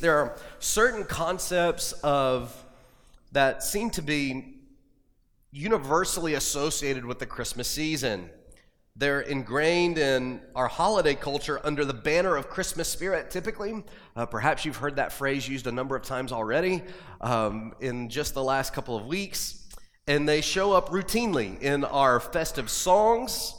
There are certain concepts of that seem to be universally associated with the Christmas season. They're ingrained in our holiday culture under the banner of Christmas spirit, typically. Uh, perhaps you've heard that phrase used a number of times already um, in just the last couple of weeks. And they show up routinely in our festive songs,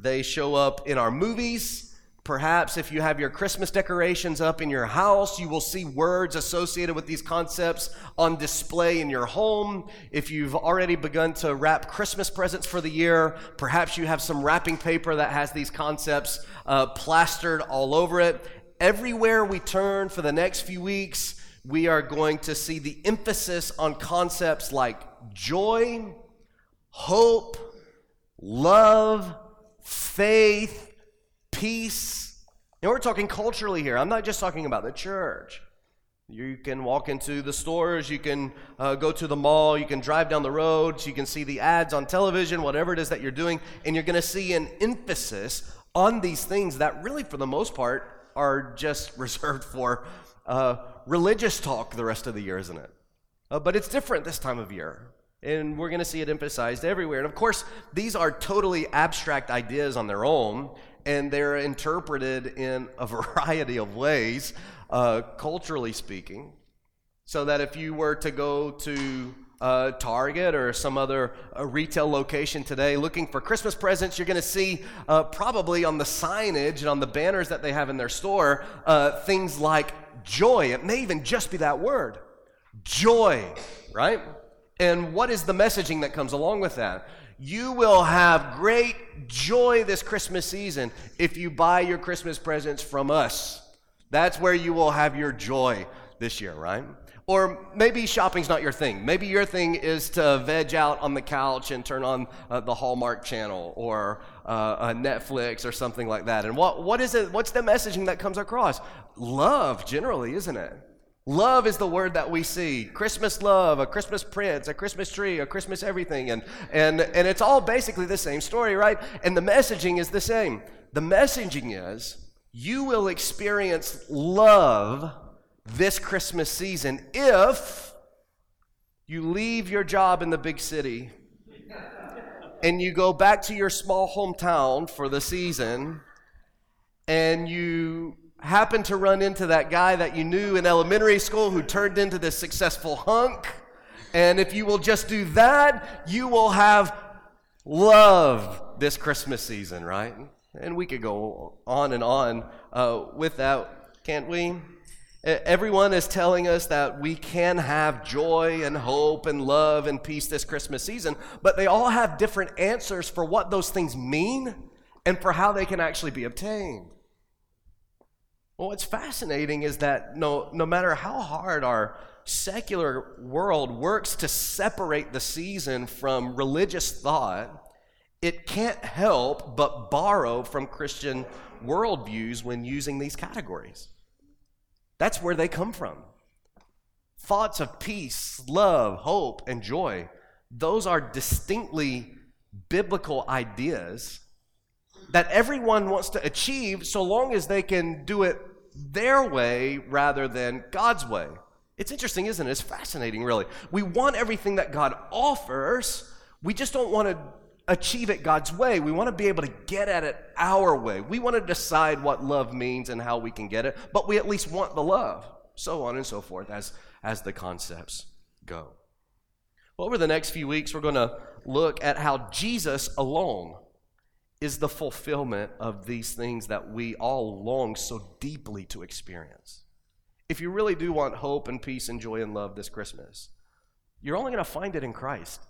they show up in our movies, Perhaps if you have your Christmas decorations up in your house, you will see words associated with these concepts on display in your home. If you've already begun to wrap Christmas presents for the year, perhaps you have some wrapping paper that has these concepts uh, plastered all over it. Everywhere we turn for the next few weeks, we are going to see the emphasis on concepts like joy, hope, love, faith, peace. And we're talking culturally here. I'm not just talking about the church. You can walk into the stores, you can uh, go to the mall, you can drive down the roads, you can see the ads on television, whatever it is that you're doing, and you're going to see an emphasis on these things that really, for the most part, are just reserved for uh, religious talk the rest of the year, isn't it? Uh, but it's different this time of year. And we're going to see it emphasized everywhere. And of course, these are totally abstract ideas on their own, and they're interpreted in a variety of ways, uh, culturally speaking. So that if you were to go to uh, Target or some other uh, retail location today looking for Christmas presents, you're going to see uh, probably on the signage and on the banners that they have in their store uh, things like joy. It may even just be that word joy, right? And what is the messaging that comes along with that? You will have great joy this Christmas season if you buy your Christmas presents from us. That's where you will have your joy this year, right? Or maybe shopping's not your thing. Maybe your thing is to veg out on the couch and turn on uh, the Hallmark channel or uh, Netflix or something like that. And what, what is it? What's the messaging that comes across? Love, generally, isn't it? Love is the word that we see. Christmas love, a Christmas prince, a Christmas tree, a Christmas everything. And, and, and it's all basically the same story, right? And the messaging is the same. The messaging is you will experience love this Christmas season if you leave your job in the big city and you go back to your small hometown for the season and you happen to run into that guy that you knew in elementary school who turned into this successful hunk. And if you will just do that, you will have love this Christmas season, right? And we could go on and on uh, with that, can't we? Everyone is telling us that we can have joy and hope and love and peace this Christmas season, but they all have different answers for what those things mean and for how they can actually be obtained. Well, what's fascinating is that no, no matter how hard our secular world works to separate the season from religious thought, it can't help but borrow from Christian worldviews when using these categories. That's where they come from. Thoughts of peace, love, hope, and joy, those are distinctly biblical ideas that everyone wants to achieve so long as they can do it their way rather than God's way. It's interesting, isn't it? It's fascinating, really. We want everything that God offers, we just don't want to achieve it God's way. We want to be able to get at it our way. We want to decide what love means and how we can get it, but we at least want the love. So on and so forth as, as the concepts go. Well, over the next few weeks, we're going to look at how Jesus alone is the fulfillment of these things that we all long so deeply to experience. If you really do want hope and peace and joy and love this Christmas, you're only going to find it in Christ.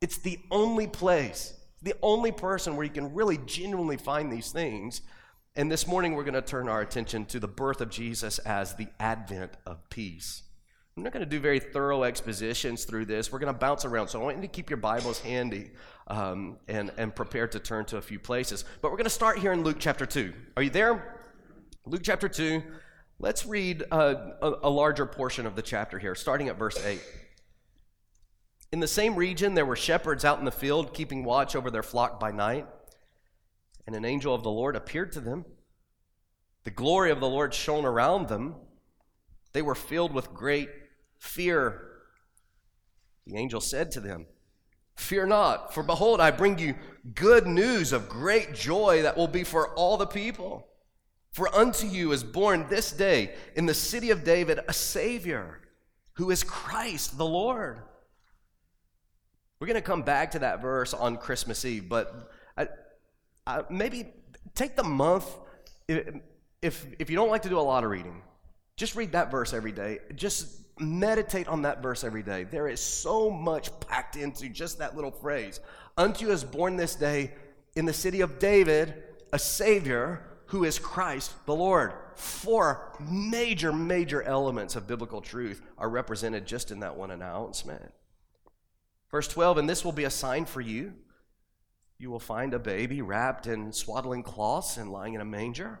It's the only place, the only person where you can really genuinely find these things. And this morning, we're going to turn our attention to the birth of Jesus as the advent of peace. I'm not going to do very thorough expositions through this. We're going to bounce around. So I want you to keep your Bibles handy um, and, and prepared to turn to a few places. But we're going to start here in Luke chapter 2. Are you there? Luke chapter 2. Let's read uh, a, a larger portion of the chapter here, starting at verse 8. In the same region, there were shepherds out in the field, keeping watch over their flock by night. And an angel of the Lord appeared to them. The glory of the Lord shone around them They were filled with great fear. The angel said to them, Fear not, for behold, I bring you good news of great joy that will be for all the people. For unto you is born this day in the city of David a Savior, who is Christ the Lord. We're going to come back to that verse on Christmas Eve, but I, I, maybe take the month. If, if, if you don't like to do a lot of reading, just read that verse every day. Just meditate on that verse every day. There is so much packed into just that little phrase. Unto you is born this day in the city of David a Savior who is Christ the Lord. Four major, major elements of biblical truth are represented just in that one announcement. Verse 12, and this will be a sign for you. You will find a baby wrapped in swaddling cloths and lying in a manger.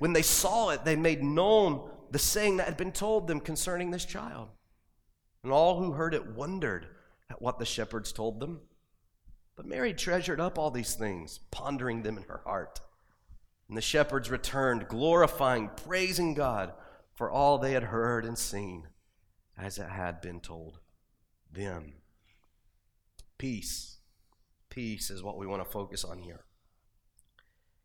when they saw it, they made known the saying that had been told them concerning this child. And all who heard it wondered at what the shepherds told them. But Mary treasured up all these things, pondering them in her heart. And the shepherds returned, glorifying, praising God for all they had heard and seen as it had been told them. Peace. Peace is what we want to focus on here.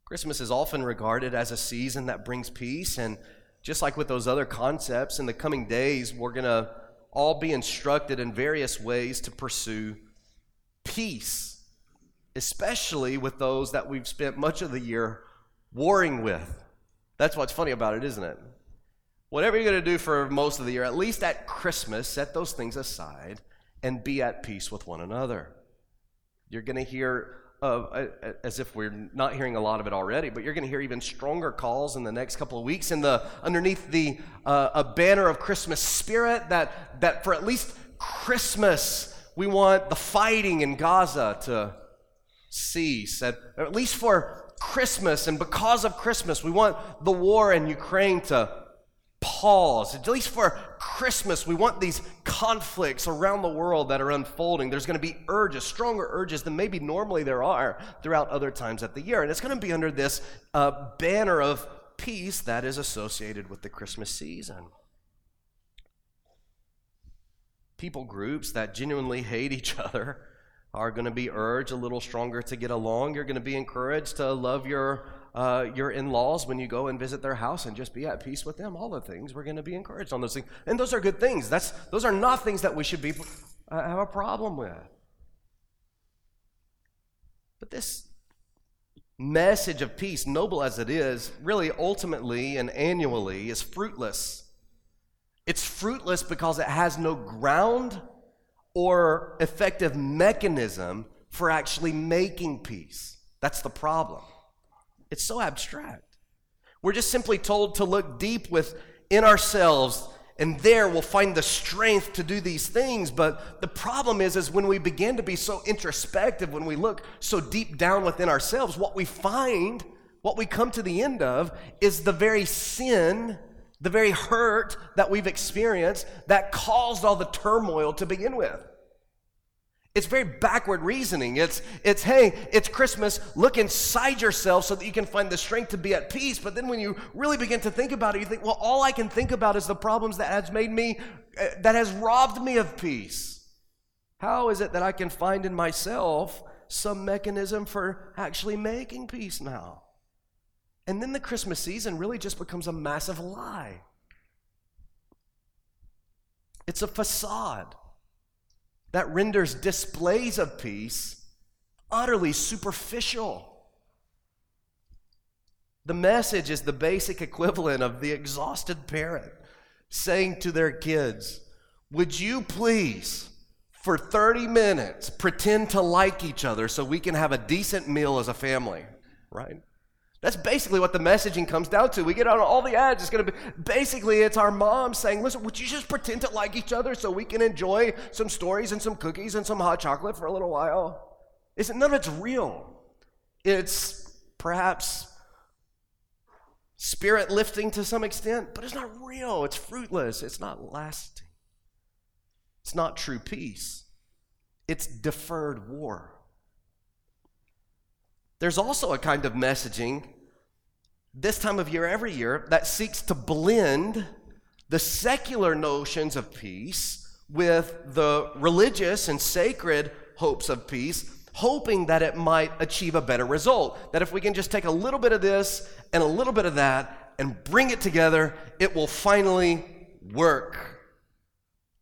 Christmas is often regarded as a season that brings peace, and just like with those other concepts, in the coming days, we're going to all be instructed in various ways to pursue peace, especially with those that we've spent much of the year warring with. That's what's funny about it, isn't it? Whatever you're going to do for most of the year, at least at Christmas, set those things aside and be at peace with one another. You're going to hear, uh, as if we're not hearing a lot of it already, but you're going to hear even stronger calls in the next couple of weeks. In the underneath the uh, a banner of Christmas spirit, that that for at least Christmas we want the fighting in Gaza to cease. At, at least for Christmas, and because of Christmas, we want the war in Ukraine to pause. At least for Christmas, we want these conflicts around the world that are unfolding. There's going to be urges, stronger urges than maybe normally there are throughout other times of the year. And it's going to be under this uh, banner of peace that is associated with the Christmas season. People groups that genuinely hate each other are going to be urged a little stronger to get along. You're going to be encouraged to love your uh, your in-laws when you go and visit their house and just be at peace with them. All the things we're going to be encouraged on those things, and those are good things. That's those are not things that we should be uh, have a problem with. But this message of peace, noble as it is, really ultimately and annually is fruitless. It's fruitless because it has no ground or effective mechanism for actually making peace. That's the problem. It's so abstract. We're just simply told to look deep within ourselves and there we'll find the strength to do these things but the problem is is when we begin to be so introspective when we look so deep down within ourselves what we find what we come to the end of is the very sin the very hurt that we've experienced that caused all the turmoil to begin with. It's very backward reasoning. It's, it's, hey, it's Christmas. Look inside yourself so that you can find the strength to be at peace. But then when you really begin to think about it, you think, well, all I can think about is the problems that has made me, uh, that has robbed me of peace. How is it that I can find in myself some mechanism for actually making peace now? And then the Christmas season really just becomes a massive lie. It's a facade that renders displays of peace utterly superficial. The message is the basic equivalent of the exhausted parent saying to their kids, Would you please, for 30 minutes, pretend to like each other so we can have a decent meal as a family, right? That's basically what the messaging comes down to. We get on all the ads. It's going to be basically it's our mom saying, "Listen, would you just pretend to like each other so we can enjoy some stories and some cookies and some hot chocolate for a little while?" Isn't none of it's real. It's perhaps spirit lifting to some extent, but it's not real. It's fruitless. It's not lasting. It's not true peace. It's deferred war. There's also a kind of messaging this time of year every year that seeks to blend the secular notions of peace with the religious and sacred hopes of peace, hoping that it might achieve a better result. That if we can just take a little bit of this and a little bit of that and bring it together, it will finally work.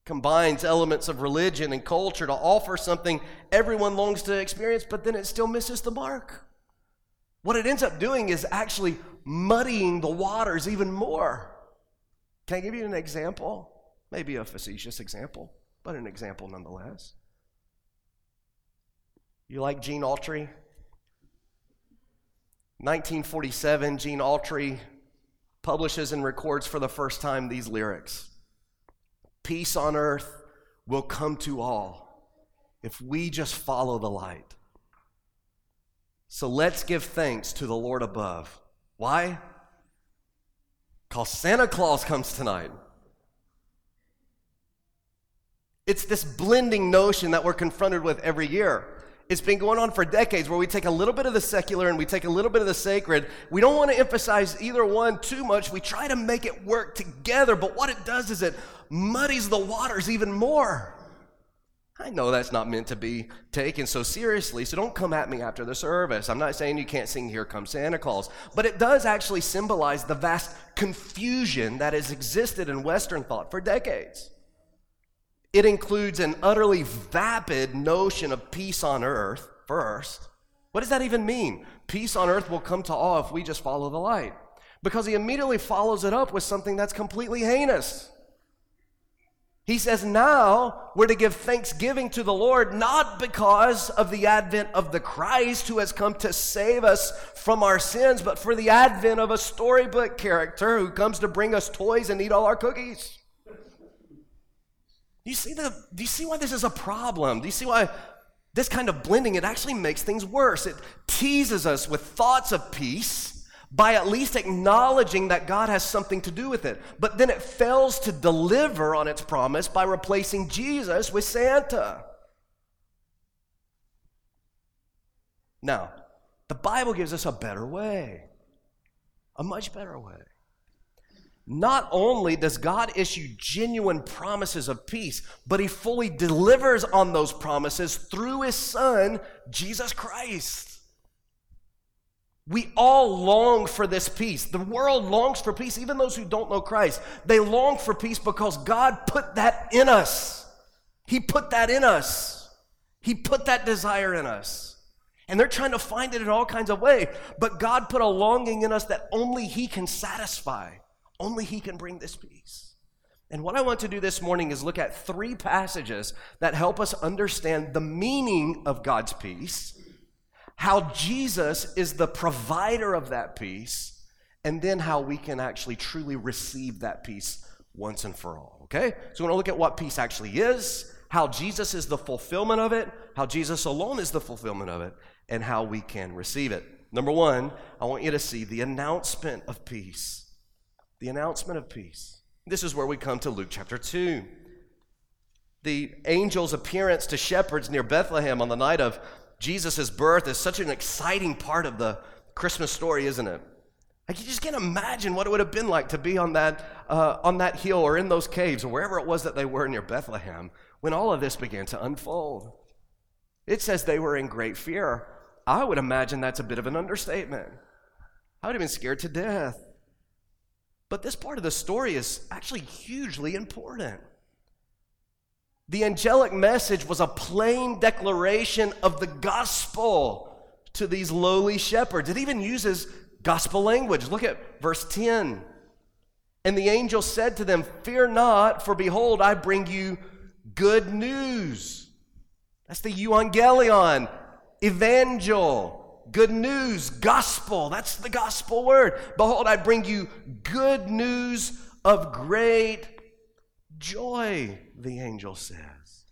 Combines elements of religion and culture to offer something everyone longs to experience, but then it still misses the mark. What it ends up doing is actually muddying the waters even more. Can I give you an example? Maybe a facetious example, but an example nonetheless. You like Gene Autry? 1947, Gene Autry publishes and records for the first time these lyrics Peace on earth will come to all if we just follow the light. So let's give thanks to the Lord above. Why? Because Santa Claus comes tonight. It's this blending notion that we're confronted with every year. It's been going on for decades where we take a little bit of the secular and we take a little bit of the sacred. We don't want to emphasize either one too much. We try to make it work together, but what it does is it muddies the waters even more. I know that's not meant to be taken so seriously, so don't come at me after the service. I'm not saying you can't sing Here Comes Santa Claus, but it does actually symbolize the vast confusion that has existed in Western thought for decades. It includes an utterly vapid notion of peace on earth, first. What does that even mean? Peace on earth will come to all if we just follow the light. Because he immediately follows it up with something that's completely heinous. He says, now we're to give thanksgiving to the Lord, not because of the advent of the Christ who has come to save us from our sins, but for the advent of a storybook character who comes to bring us toys and eat all our cookies. Do you see the do you see why this is a problem? Do you see why this kind of blending it actually makes things worse? It teases us with thoughts of peace by at least acknowledging that God has something to do with it. But then it fails to deliver on its promise by replacing Jesus with Santa. Now, the Bible gives us a better way, a much better way. Not only does God issue genuine promises of peace, but He fully delivers on those promises through His Son, Jesus Christ. We all long for this peace. The world longs for peace, even those who don't know Christ. They long for peace because God put that in us. He put that in us. He put that desire in us. And they're trying to find it in all kinds of ways. But God put a longing in us that only He can satisfy. Only He can bring this peace. And what I want to do this morning is look at three passages that help us understand the meaning of God's peace how Jesus is the provider of that peace, and then how we can actually truly receive that peace once and for all. Okay? So, we're gonna look at what peace actually is, how Jesus is the fulfillment of it, how Jesus alone is the fulfillment of it, and how we can receive it. Number one, I want you to see the announcement of peace. The announcement of peace. This is where we come to Luke chapter 2. The angel's appearance to shepherds near Bethlehem on the night of Jesus' birth is such an exciting part of the Christmas story, isn't it? Like you just can't imagine what it would have been like to be on that uh, on that hill or in those caves or wherever it was that they were near Bethlehem when all of this began to unfold. It says they were in great fear. I would imagine that's a bit of an understatement. I would have been scared to death. But this part of the story is actually hugely important. The angelic message was a plain declaration of the gospel to these lowly shepherds. It even uses gospel language. Look at verse 10. And the angel said to them, Fear not, for behold, I bring you good news. That's the euangelion, evangel. good news, gospel. That's the gospel word. Behold, I bring you good news of great joy, the angel says.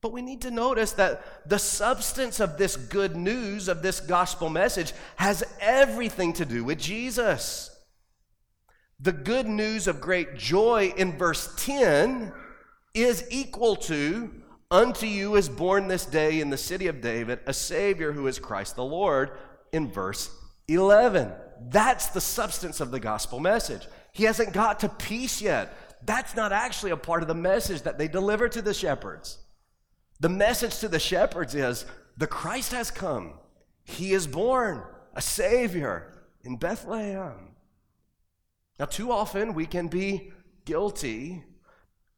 But we need to notice that the substance of this good news, of this gospel message, has everything to do with Jesus. The good news of great joy in verse 10 is equal to Unto you is born this day in the city of David a Savior who is Christ the Lord in verse 11. That's the substance of the gospel message. He hasn't got to peace yet. That's not actually a part of the message that they deliver to the shepherds. The message to the shepherds is the Christ has come. He is born, a Savior in Bethlehem. Now, too often we can be guilty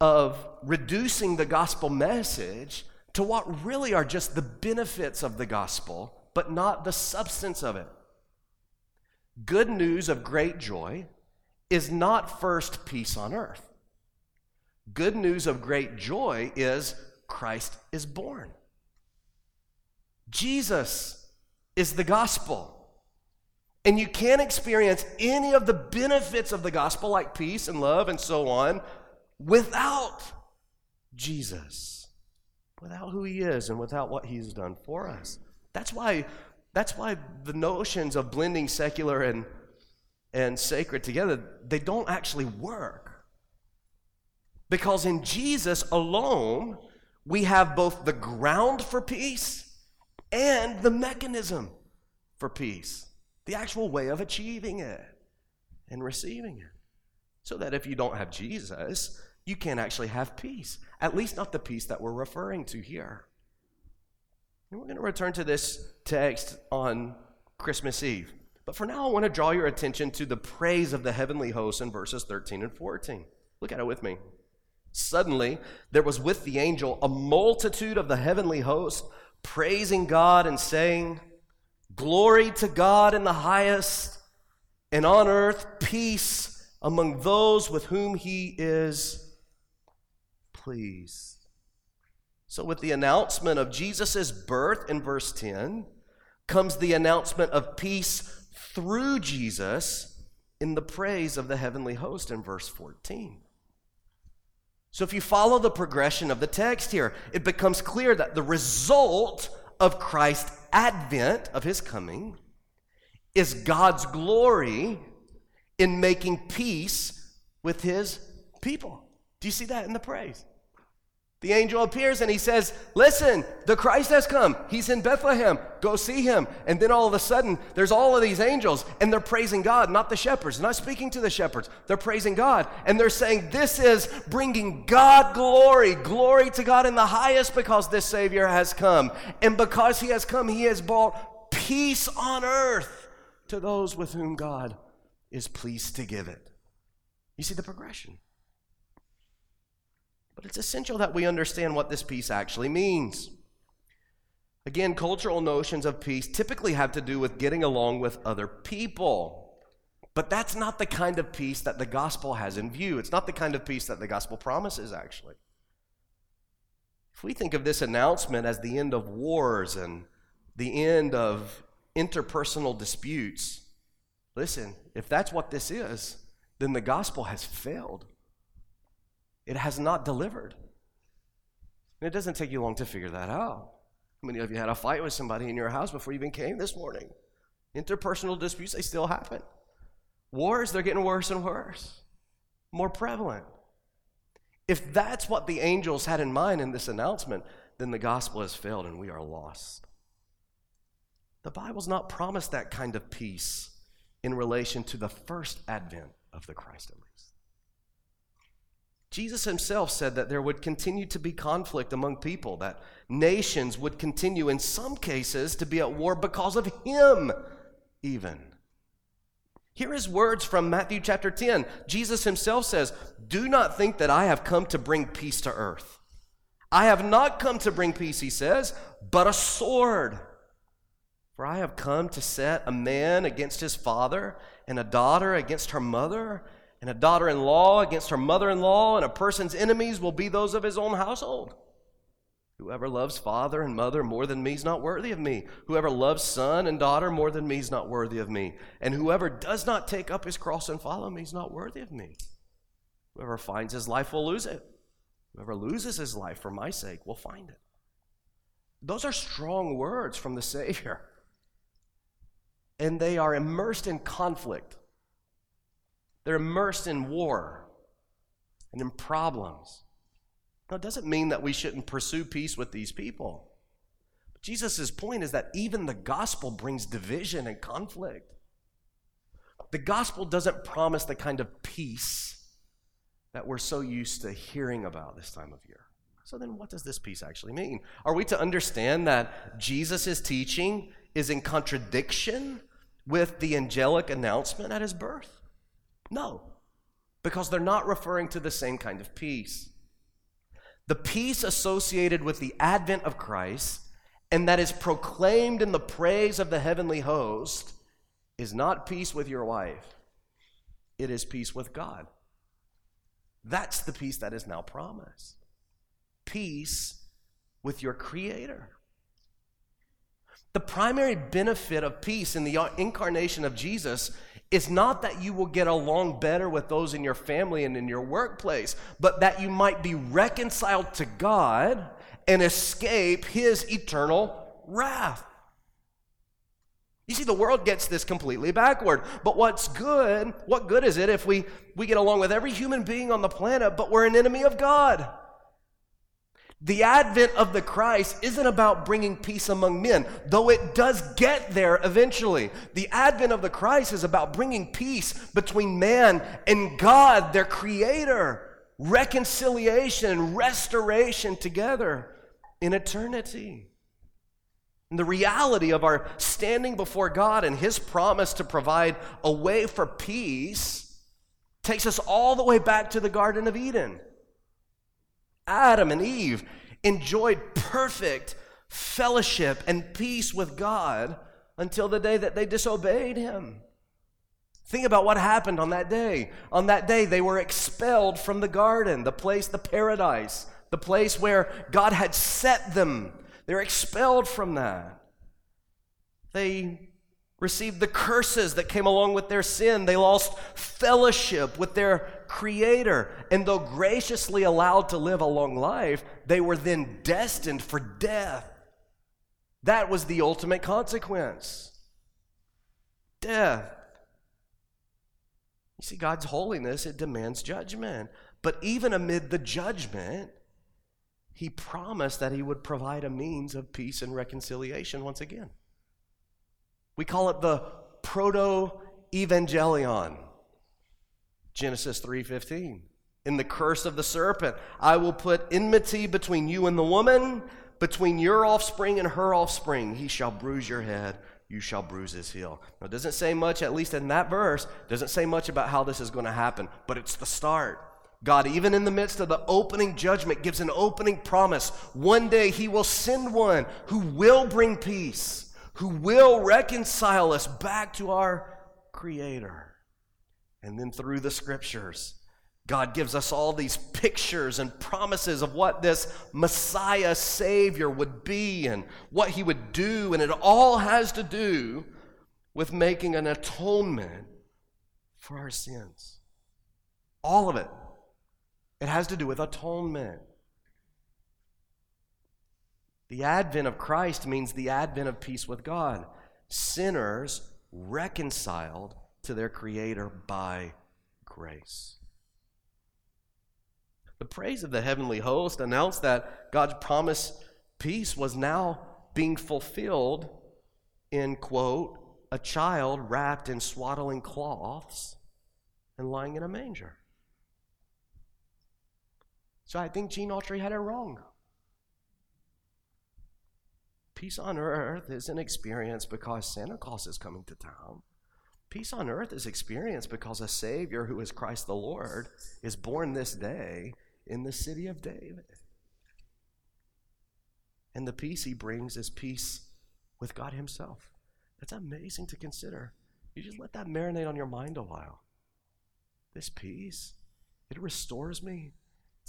of reducing the gospel message to what really are just the benefits of the gospel, but not the substance of it. Good news of great joy is not first peace on earth. Good news of great joy is Christ is born. Jesus is the gospel. And you can't experience any of the benefits of the gospel, like peace and love and so on, without Jesus, without who he is and without what he's done for us. That's why, that's why the notions of blending secular and, and sacred together, they don't actually work. Because in Jesus alone, we have both the ground for peace and the mechanism for peace, the actual way of achieving it and receiving it. So that if you don't have Jesus, you can't actually have peace, at least not the peace that we're referring to here. And we're going to return to this text on Christmas Eve. But for now, I want to draw your attention to the praise of the heavenly host in verses 13 and 14. Look at it with me. Suddenly, there was with the angel a multitude of the heavenly host praising God and saying, Glory to God in the highest, and on earth peace among those with whom he is pleased. So, with the announcement of Jesus' birth in verse 10, comes the announcement of peace through Jesus in the praise of the heavenly host in verse 14. So, if you follow the progression of the text here, it becomes clear that the result of Christ's advent, of his coming, is God's glory in making peace with his people. Do you see that in the praise? The angel appears and he says, Listen, the Christ has come. He's in Bethlehem. Go see him. And then all of a sudden, there's all of these angels and they're praising God, not the shepherds, not speaking to the shepherds. They're praising God. And they're saying, This is bringing God glory, glory to God in the highest because this Savior has come. And because he has come, he has brought peace on earth to those with whom God is pleased to give it. You see the progression. But it's essential that we understand what this peace actually means. Again, cultural notions of peace typically have to do with getting along with other people. But that's not the kind of peace that the gospel has in view. It's not the kind of peace that the gospel promises, actually. If we think of this announcement as the end of wars and the end of interpersonal disputes, listen, if that's what this is, then the gospel has failed it has not delivered. And it doesn't take you long to figure that out. How many of you had a fight with somebody in your house before you even came this morning? Interpersonal disputes, they still happen. Wars, they're getting worse and worse, more prevalent. If that's what the angels had in mind in this announcement, then the gospel has failed and we are lost. The Bible's not promised that kind of peace in relation to the first advent of the Christ, at least. Jesus himself said that there would continue to be conflict among people, that nations would continue, in some cases, to be at war because of him, even. Here is words from Matthew chapter 10. Jesus himself says, Do not think that I have come to bring peace to earth. I have not come to bring peace, he says, but a sword. For I have come to set a man against his father, and a daughter against her mother and a daughter in law against her mother in law, and a person's enemies will be those of his own household. Whoever loves father and mother more than me is not worthy of me. Whoever loves son and daughter more than me is not worthy of me. And whoever does not take up his cross and follow me is not worthy of me. Whoever finds his life will lose it. Whoever loses his life for my sake will find it. Those are strong words from the Savior. And they are immersed in conflict, they're immersed in war and in problems. Now, it doesn't mean that we shouldn't pursue peace with these people. But Jesus' point is that even the gospel brings division and conflict. The gospel doesn't promise the kind of peace that we're so used to hearing about this time of year. So, then what does this peace actually mean? Are we to understand that Jesus' teaching is in contradiction with the angelic announcement at his birth? No, because they're not referring to the same kind of peace the peace associated with the advent of Christ and that is proclaimed in the praise of the heavenly host is not peace with your wife, it is peace with God. That's the peace that is now promised. Peace with your Creator. The primary benefit of peace in the incarnation of Jesus is not that you will get along better with those in your family and in your workplace, but that you might be reconciled to God and escape his eternal wrath. You see, the world gets this completely backward. But what's good, what good is it if we, we get along with every human being on the planet, but we're an enemy of God? The advent of the Christ isn't about bringing peace among men, though it does get there eventually. The advent of the Christ is about bringing peace between man and God, their creator, reconciliation, restoration together in eternity. And the reality of our standing before God and His promise to provide a way for peace takes us all the way back to the Garden of Eden. Adam and Eve enjoyed perfect fellowship and peace with God until the day that they disobeyed Him. Think about what happened on that day. On that day, they were expelled from the garden, the place, the paradise, the place where God had set them. They're expelled from that. They received the curses that came along with their sin. They lost fellowship with their Creator. And though graciously allowed to live a long life, they were then destined for death. That was the ultimate consequence death. You see, God's holiness, it demands judgment. But even amid the judgment, He promised that He would provide a means of peace and reconciliation once again. We call it the proto evangelion. Genesis 3:15. In the curse of the serpent, I will put enmity between you and the woman, between your offspring and her offspring. He shall bruise your head, you shall bruise his heel. Now, it doesn't say much, at least in that verse, doesn't say much about how this is going to happen, but it's the start. God, even in the midst of the opening judgment, gives an opening promise. One day he will send one who will bring peace who will reconcile us back to our Creator. And then through the scriptures, God gives us all these pictures and promises of what this Messiah Savior would be and what he would do. And it all has to do with making an atonement for our sins. All of it. It has to do with atonement. The advent of Christ means the advent of peace with God. Sinners reconciled to their Creator by grace. The praise of the heavenly host announced that God's promised peace was now being fulfilled in, quote, a child wrapped in swaddling cloths and lying in a manger. So I think Gene Autry had it wrong. Peace on earth isn't experienced because Santa Claus is coming to town. Peace on earth is experienced because a Savior who is Christ the Lord is born this day in the city of David. And the peace he brings is peace with God Himself. That's amazing to consider. You just let that marinate on your mind a while. This peace, it restores me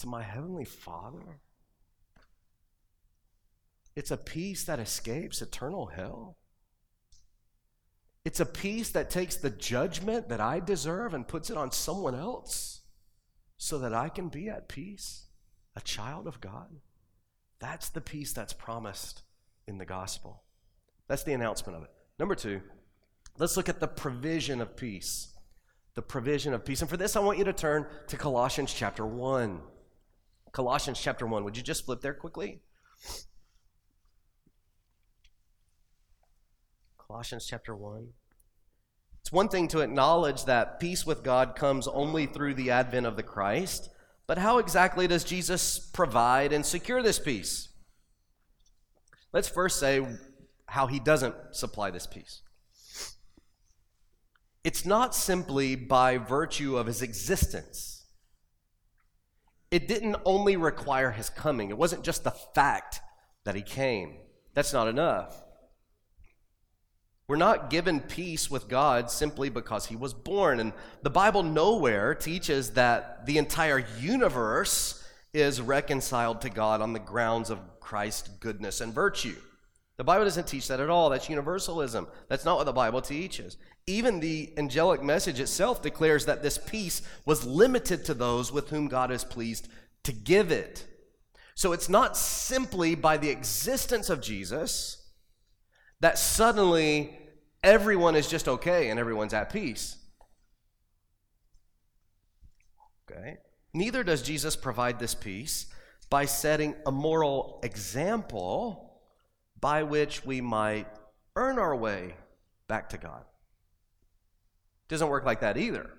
to my Heavenly Father. It's a peace that escapes eternal hell. It's a peace that takes the judgment that I deserve and puts it on someone else so that I can be at peace, a child of God. That's the peace that's promised in the gospel. That's the announcement of it. Number two, let's look at the provision of peace. The provision of peace. And for this, I want you to turn to Colossians chapter 1. Colossians chapter 1. Would you just flip there quickly? Colossians chapter 1. It's one thing to acknowledge that peace with God comes only through the advent of the Christ, but how exactly does Jesus provide and secure this peace? Let's first say how he doesn't supply this peace. It's not simply by virtue of his existence. It didn't only require his coming, it wasn't just the fact that he came. That's not enough. We're not given peace with God simply because he was born. And the Bible nowhere teaches that the entire universe is reconciled to God on the grounds of Christ's goodness and virtue. The Bible doesn't teach that at all. That's universalism. That's not what the Bible teaches. Even the angelic message itself declares that this peace was limited to those with whom God is pleased to give it. So it's not simply by the existence of Jesus that suddenly everyone is just okay and everyone's at peace. Okay? Neither does Jesus provide this peace by setting a moral example by which we might earn our way back to God. It doesn't work like that either.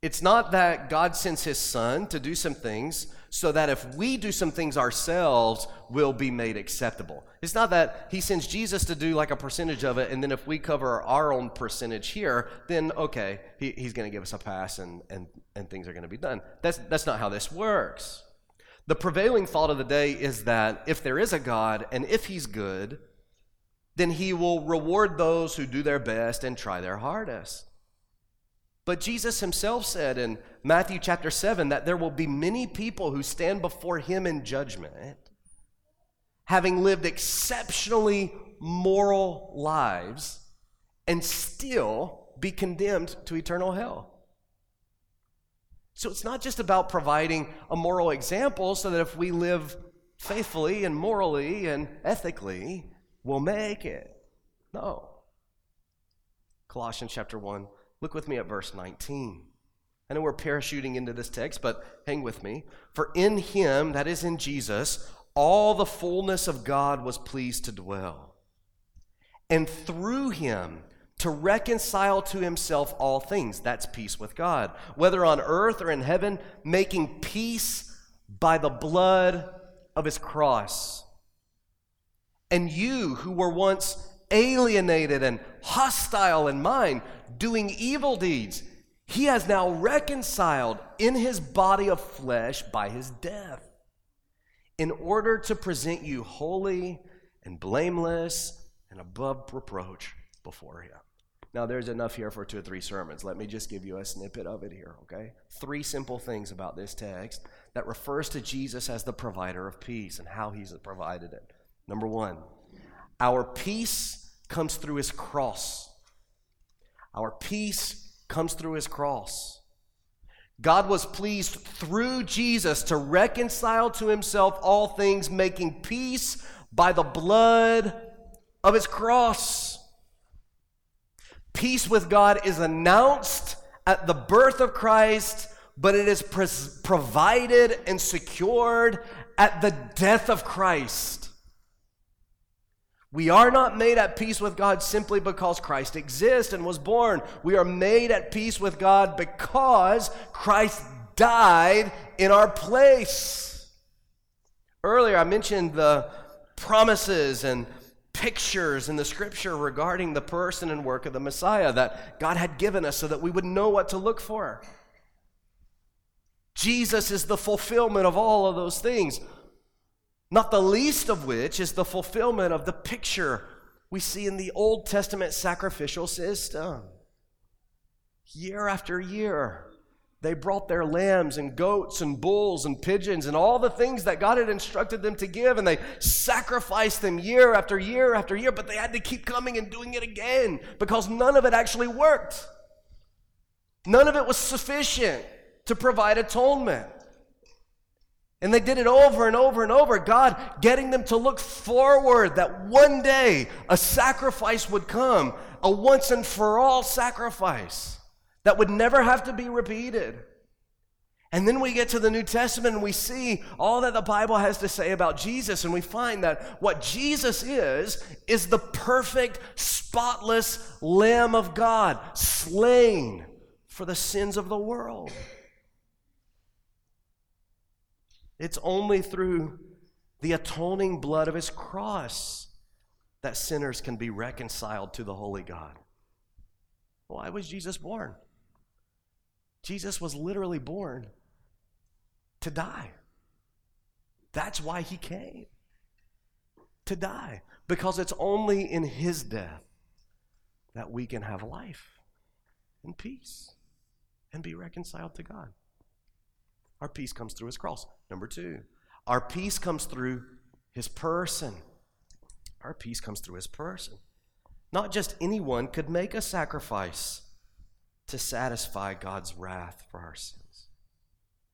It's not that God sends his son to do some things so that if we do some things ourselves, we'll be made acceptable. It's not that he sends Jesus to do like a percentage of it, and then if we cover our own percentage here, then okay, he, he's going to give us a pass and, and, and things are going to be done. That's, that's not how this works. The prevailing thought of the day is that if there is a God and if he's good, then he will reward those who do their best and try their hardest. But Jesus himself said in Matthew chapter 7 that there will be many people who stand before him in judgment, having lived exceptionally moral lives, and still be condemned to eternal hell. So it's not just about providing a moral example so that if we live faithfully and morally and ethically, we'll make it. No. Colossians chapter 1 Look with me at verse 19. I know we're parachuting into this text, but hang with me. For in him, that is in Jesus, all the fullness of God was pleased to dwell. And through him, to reconcile to himself all things. That's peace with God, whether on earth or in heaven, making peace by the blood of his cross. And you who were once alienated and hostile in mind, doing evil deeds, he has now reconciled in his body of flesh by his death, in order to present you holy and blameless and above reproach before him. Now, there's enough here for two or three sermons. Let me just give you a snippet of it here, okay? Three simple things about this text that refers to Jesus as the provider of peace and how he's provided it. Number one, our peace comes through his cross. Our peace comes through his cross. God was pleased through Jesus to reconcile to himself all things, making peace by the blood of his cross. Peace with God is announced at the birth of Christ, but it is provided and secured at the death of Christ. We are not made at peace with God simply because Christ exists and was born. We are made at peace with God because Christ died in our place. Earlier, I mentioned the promises and pictures in the scripture regarding the person and work of the Messiah that God had given us so that we would know what to look for. Jesus is the fulfillment of all of those things. Not the least of which is the fulfillment of the picture we see in the Old Testament sacrificial system. Year after year, they brought their lambs and goats and bulls and pigeons and all the things that God had instructed them to give, and they sacrificed them year after year after year, but they had to keep coming and doing it again because none of it actually worked. None of it was sufficient to provide atonement. And they did it over and over and over, God getting them to look forward that one day a sacrifice would come, a once and for all sacrifice that would never have to be repeated. And then we get to the New Testament and we see all that the Bible has to say about Jesus, and we find that what Jesus is, is the perfect, spotless Lamb of God, slain for the sins of the world. It's only through the atoning blood of his cross that sinners can be reconciled to the holy God. Why was Jesus born? Jesus was literally born to die. That's why he came. To die. Because it's only in his death that we can have life and peace and be reconciled to God. Our peace comes through his cross. Number two, our peace comes through his person. Our peace comes through his person. Not just anyone could make a sacrifice to satisfy God's wrath for our sins.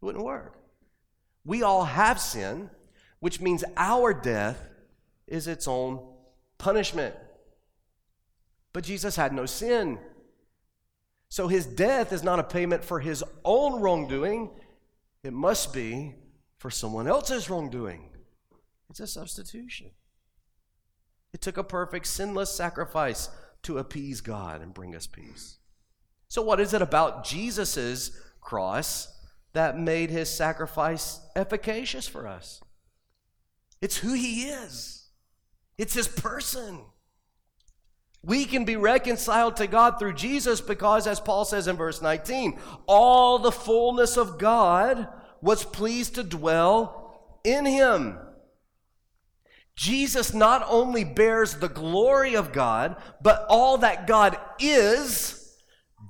It wouldn't work. We all have sin, which means our death is its own punishment. But Jesus had no sin. So his death is not a payment for his own wrongdoing, it must be for someone else's wrongdoing. It's a substitution. It took a perfect, sinless sacrifice to appease God and bring us peace. So, what is it about Jesus' cross that made his sacrifice efficacious for us? It's who he is, it's his person. We can be reconciled to God through Jesus because, as Paul says in verse 19, all the fullness of God was pleased to dwell in him. Jesus not only bears the glory of God, but all that God is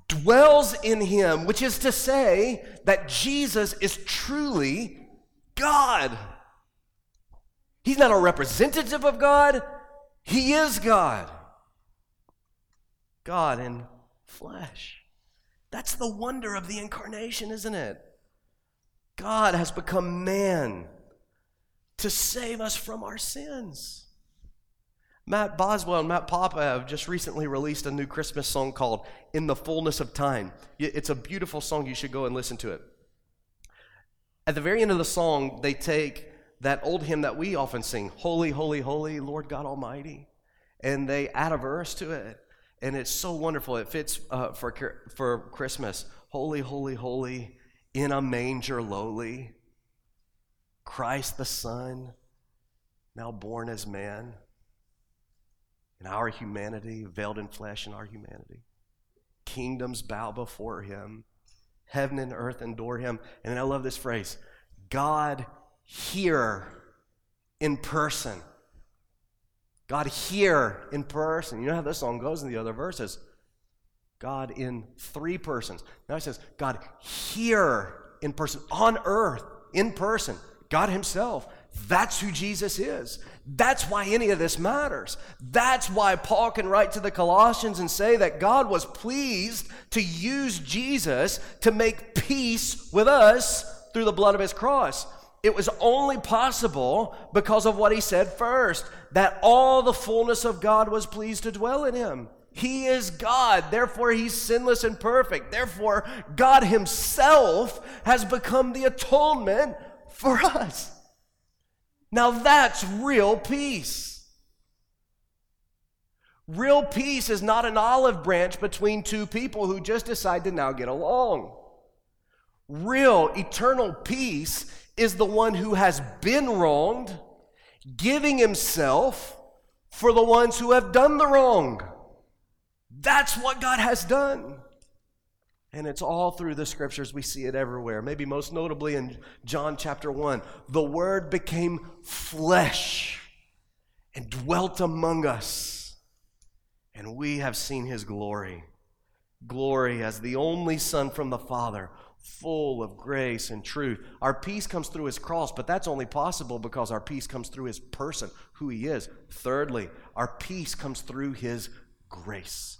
dwells in him, which is to say that Jesus is truly God. He's not a representative of God, he is God. God in flesh. That's the wonder of the incarnation, isn't it? God has become man to save us from our sins. Matt Boswell and Matt Papa have just recently released a new Christmas song called In the Fullness of Time. It's a beautiful song. You should go and listen to it. At the very end of the song, they take that old hymn that we often sing, Holy, Holy, Holy, Lord God Almighty, and they add a verse to it and it's so wonderful. It fits uh, for, for Christmas. Holy, holy, holy, in a manger lowly, Christ the Son, now born as man, in our humanity, veiled in flesh in our humanity. Kingdoms bow before him, heaven and earth adore him. And I love this phrase God here in person. God here in person. You know how this song goes in the other verses. God in three persons. Now it says, God here in person, on earth, in person. God Himself. That's who Jesus is. That's why any of this matters. That's why Paul can write to the Colossians and say that God was pleased to use Jesus to make peace with us through the blood of His cross. It was only possible because of what he said first that all the fullness of God was pleased to dwell in him. He is God, therefore, he's sinless and perfect. Therefore, God himself has become the atonement for us. Now, that's real peace. Real peace is not an olive branch between two people who just decide to now get along. Real, eternal peace is the one who has been wronged, giving himself for the ones who have done the wrong. That's what God has done. And it's all through the scriptures. We see it everywhere. Maybe most notably in John chapter 1. The Word became flesh and dwelt among us. And we have seen his glory. Glory as the only Son from the Father, full of grace and truth. Our peace comes through his cross, but that's only possible because our peace comes through his person, who he is. Thirdly, our peace comes through his grace.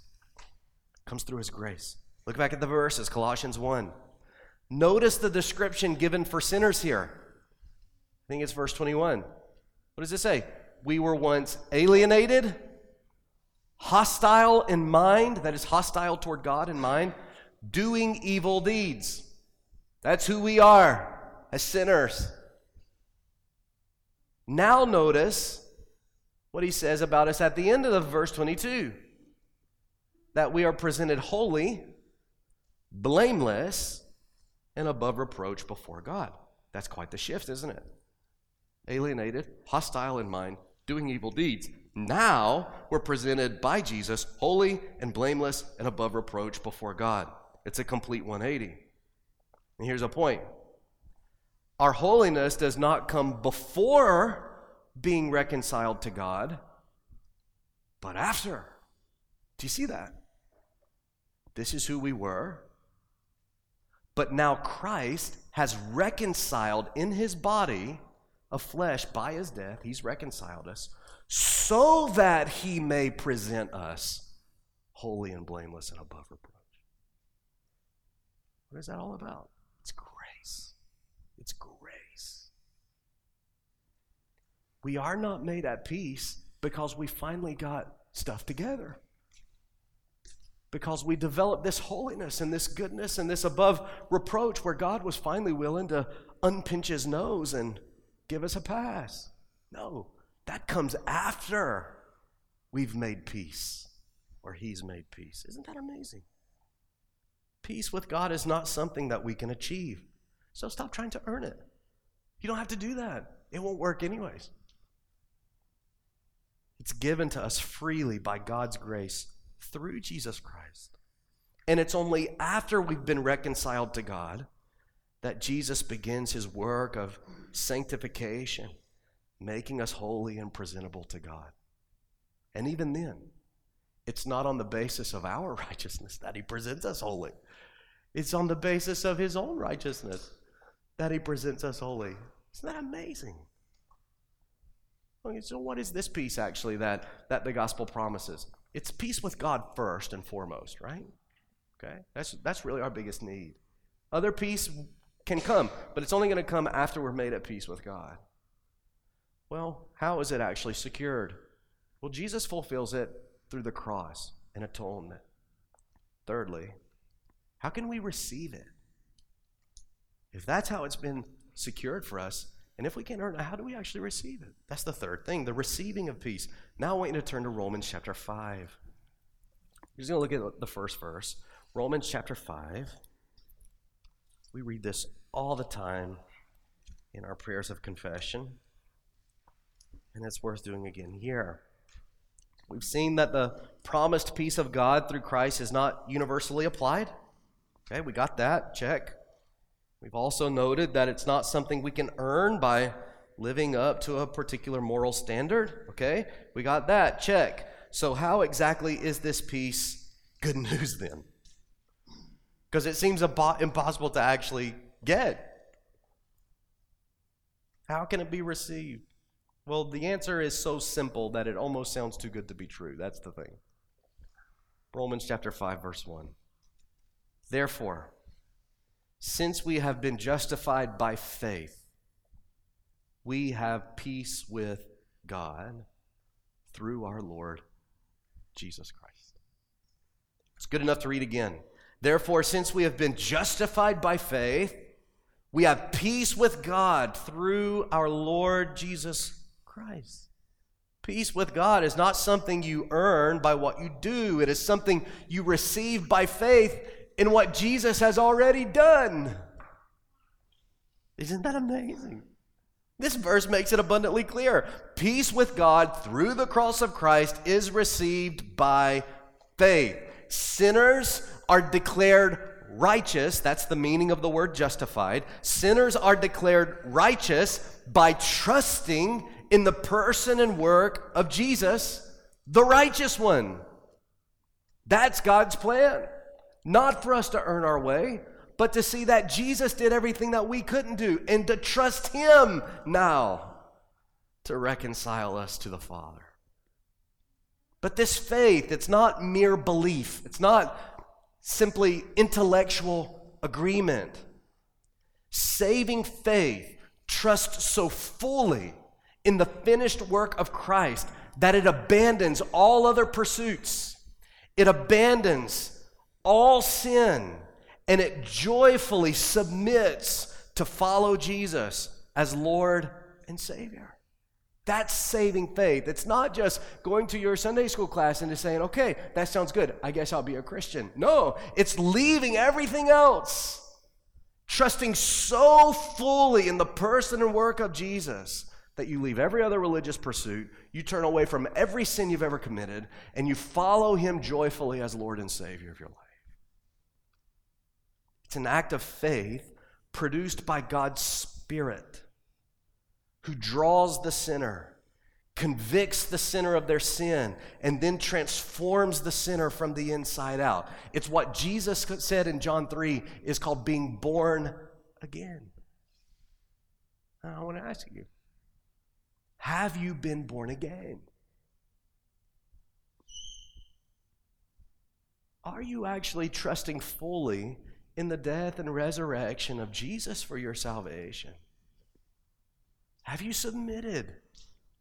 Comes through his grace. Look back at the verses, Colossians 1. Notice the description given for sinners here. I think it's verse 21. What does it say? We were once alienated, hostile in mind, that is, hostile toward God in mind, doing evil deeds. That's who we are as sinners. Now, notice what he says about us at the end of the verse 22 that we are presented holy, blameless, and above reproach before God. That's quite the shift, isn't it? Alienated, hostile in mind, doing evil deeds. Now we're presented by Jesus holy and blameless and above reproach before God. It's a complete 180. And here's a point our holiness does not come before being reconciled to God, but after. Do you see that? This is who we were. But now Christ has reconciled in his body of flesh by his death, he's reconciled us, so that he may present us holy and blameless and above reproach. What is that all about? It's grace. It's grace. We are not made at peace because we finally got stuff together. Because we developed this holiness and this goodness and this above reproach where God was finally willing to unpinch his nose and give us a pass. No, that comes after we've made peace or he's made peace. Isn't that amazing? Peace with God is not something that we can achieve. So stop trying to earn it. You don't have to do that, it won't work anyways. It's given to us freely by God's grace through Jesus Christ. And it's only after we've been reconciled to God that Jesus begins his work of sanctification, making us holy and presentable to God. And even then, it's not on the basis of our righteousness that he presents us holy. It's on the basis of his own righteousness that he presents us holy. Isn't that amazing? Okay, so what is this peace actually that, that the gospel promises? It's peace with God first and foremost, right? Okay? That's, that's really our biggest need. Other peace can come, but it's only going to come after we're made at peace with God. Well, how is it actually secured? Well, Jesus fulfills it through the cross and atonement. Thirdly, how can we receive it? If that's how it's been secured for us, and if we can't earn it, how do we actually receive it? That's the third thing, the receiving of peace. Now I want you to turn to Romans chapter 5. We're just going to look at the first verse. Romans chapter 5. We read this all the time in our prayers of confession, and it's worth doing again here. We've seen that the promised peace of God through Christ is not universally applied. Okay, we got that. Check. We've also noted that it's not something we can earn by living up to a particular moral standard. Okay, we got that. Check. So, how exactly is this peace good news then? Because it seems impossible to actually get. How can it be received? Well, the answer is so simple that it almost sounds too good to be true. That's the thing. Romans chapter 5, verse 1. Therefore, since we have been justified by faith, we have peace with God through our Lord Jesus Christ. It's good enough to read again. Therefore, since we have been justified by faith, we have peace with God through our Lord Jesus Christ. Peace with God is not something you earn by what you do, it is something you receive by faith in what Jesus has already done. Isn't that amazing? This verse makes it abundantly clear. Peace with God through the cross of Christ is received by faith. Sinners are declared righteous. That's the meaning of the word justified. Sinners are declared righteous by trusting in the person and work of Jesus, the righteous one. That's God's plan. Not for us to earn our way, but to see that Jesus did everything that we couldn't do and to trust Him now to reconcile us to the Father. But this faith, it's not mere belief, it's not simply intellectual agreement. Saving faith trusts so fully in the finished work of Christ that it abandons all other pursuits. It abandons all sin and it joyfully submits to follow Jesus as Lord and Savior. That's saving faith. It's not just going to your Sunday school class and just saying, okay, that sounds good. I guess I'll be a Christian. No, it's leaving everything else, trusting so fully in the person and work of Jesus that you leave every other religious pursuit, you turn away from every sin you've ever committed, and you follow Him joyfully as Lord and Savior of your life. It's an act of faith produced by God's Spirit who draws the sinner, convicts the sinner of their sin, and then transforms the sinner from the inside out. It's what Jesus said in John 3 is called being born again. I want to ask you have you been born again? Are you actually trusting fully in the death and resurrection of Jesus for your salvation? Have you submitted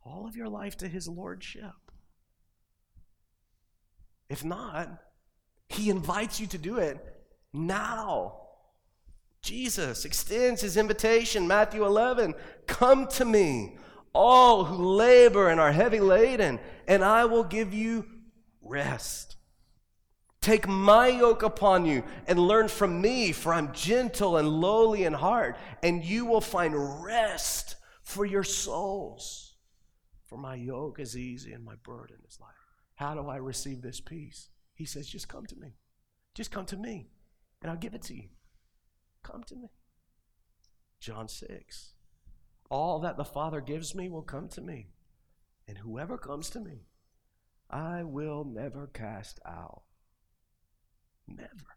all of your life to his lordship? If not, he invites you to do it now. Jesus extends his invitation, Matthew 11 Come to me, all who labor and are heavy laden, and I will give you rest. Take my yoke upon you and learn from me, for I'm gentle and lowly in heart, and you will find rest for your souls. For my yoke is easy and my burden is light. How do I receive this peace? He says, just come to me. Just come to me, and I'll give it to you. Come to me. John 6. All that the Father gives me will come to me. And whoever comes to me, I will never cast out. Never.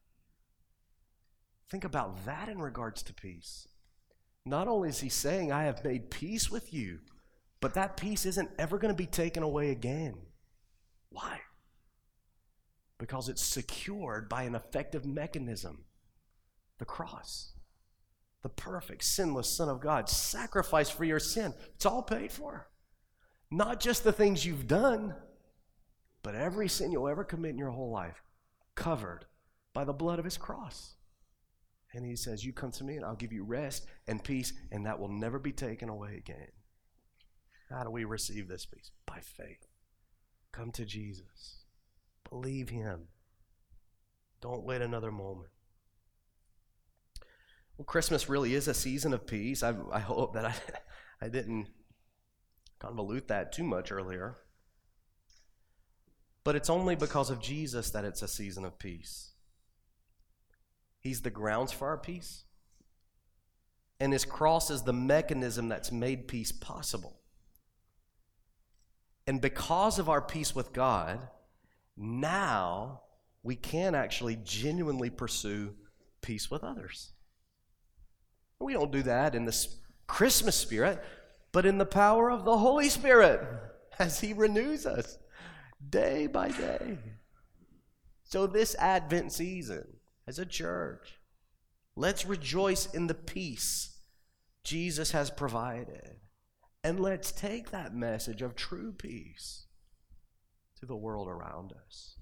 Think about that in regards to peace. Not only is he saying, I have made peace with you, but that peace isn't ever going to be taken away again. Why? Because it's secured by an effective mechanism the cross the perfect, sinless Son of God, sacrificed for your sin. It's all paid for. Not just the things you've done, but every sin you'll ever commit in your whole life, covered by the blood of his cross. And he says, You come to me and I'll give you rest and peace, and that will never be taken away again. How do we receive this peace? By faith. Come to Jesus. Believe him. Don't wait another moment. Well, Christmas really is a season of peace. I, I hope that I, I didn't convolute that too much earlier. But it's only because of Jesus that it's a season of peace. He's the grounds for our peace. And his cross is the mechanism that's made peace possible. And because of our peace with God, now we can actually genuinely pursue peace with others. We don't do that in the Christmas spirit, but in the power of the Holy Spirit as He renews us day by day. So, this Advent season, as a church, let's rejoice in the peace Jesus has provided. And let's take that message of true peace to the world around us.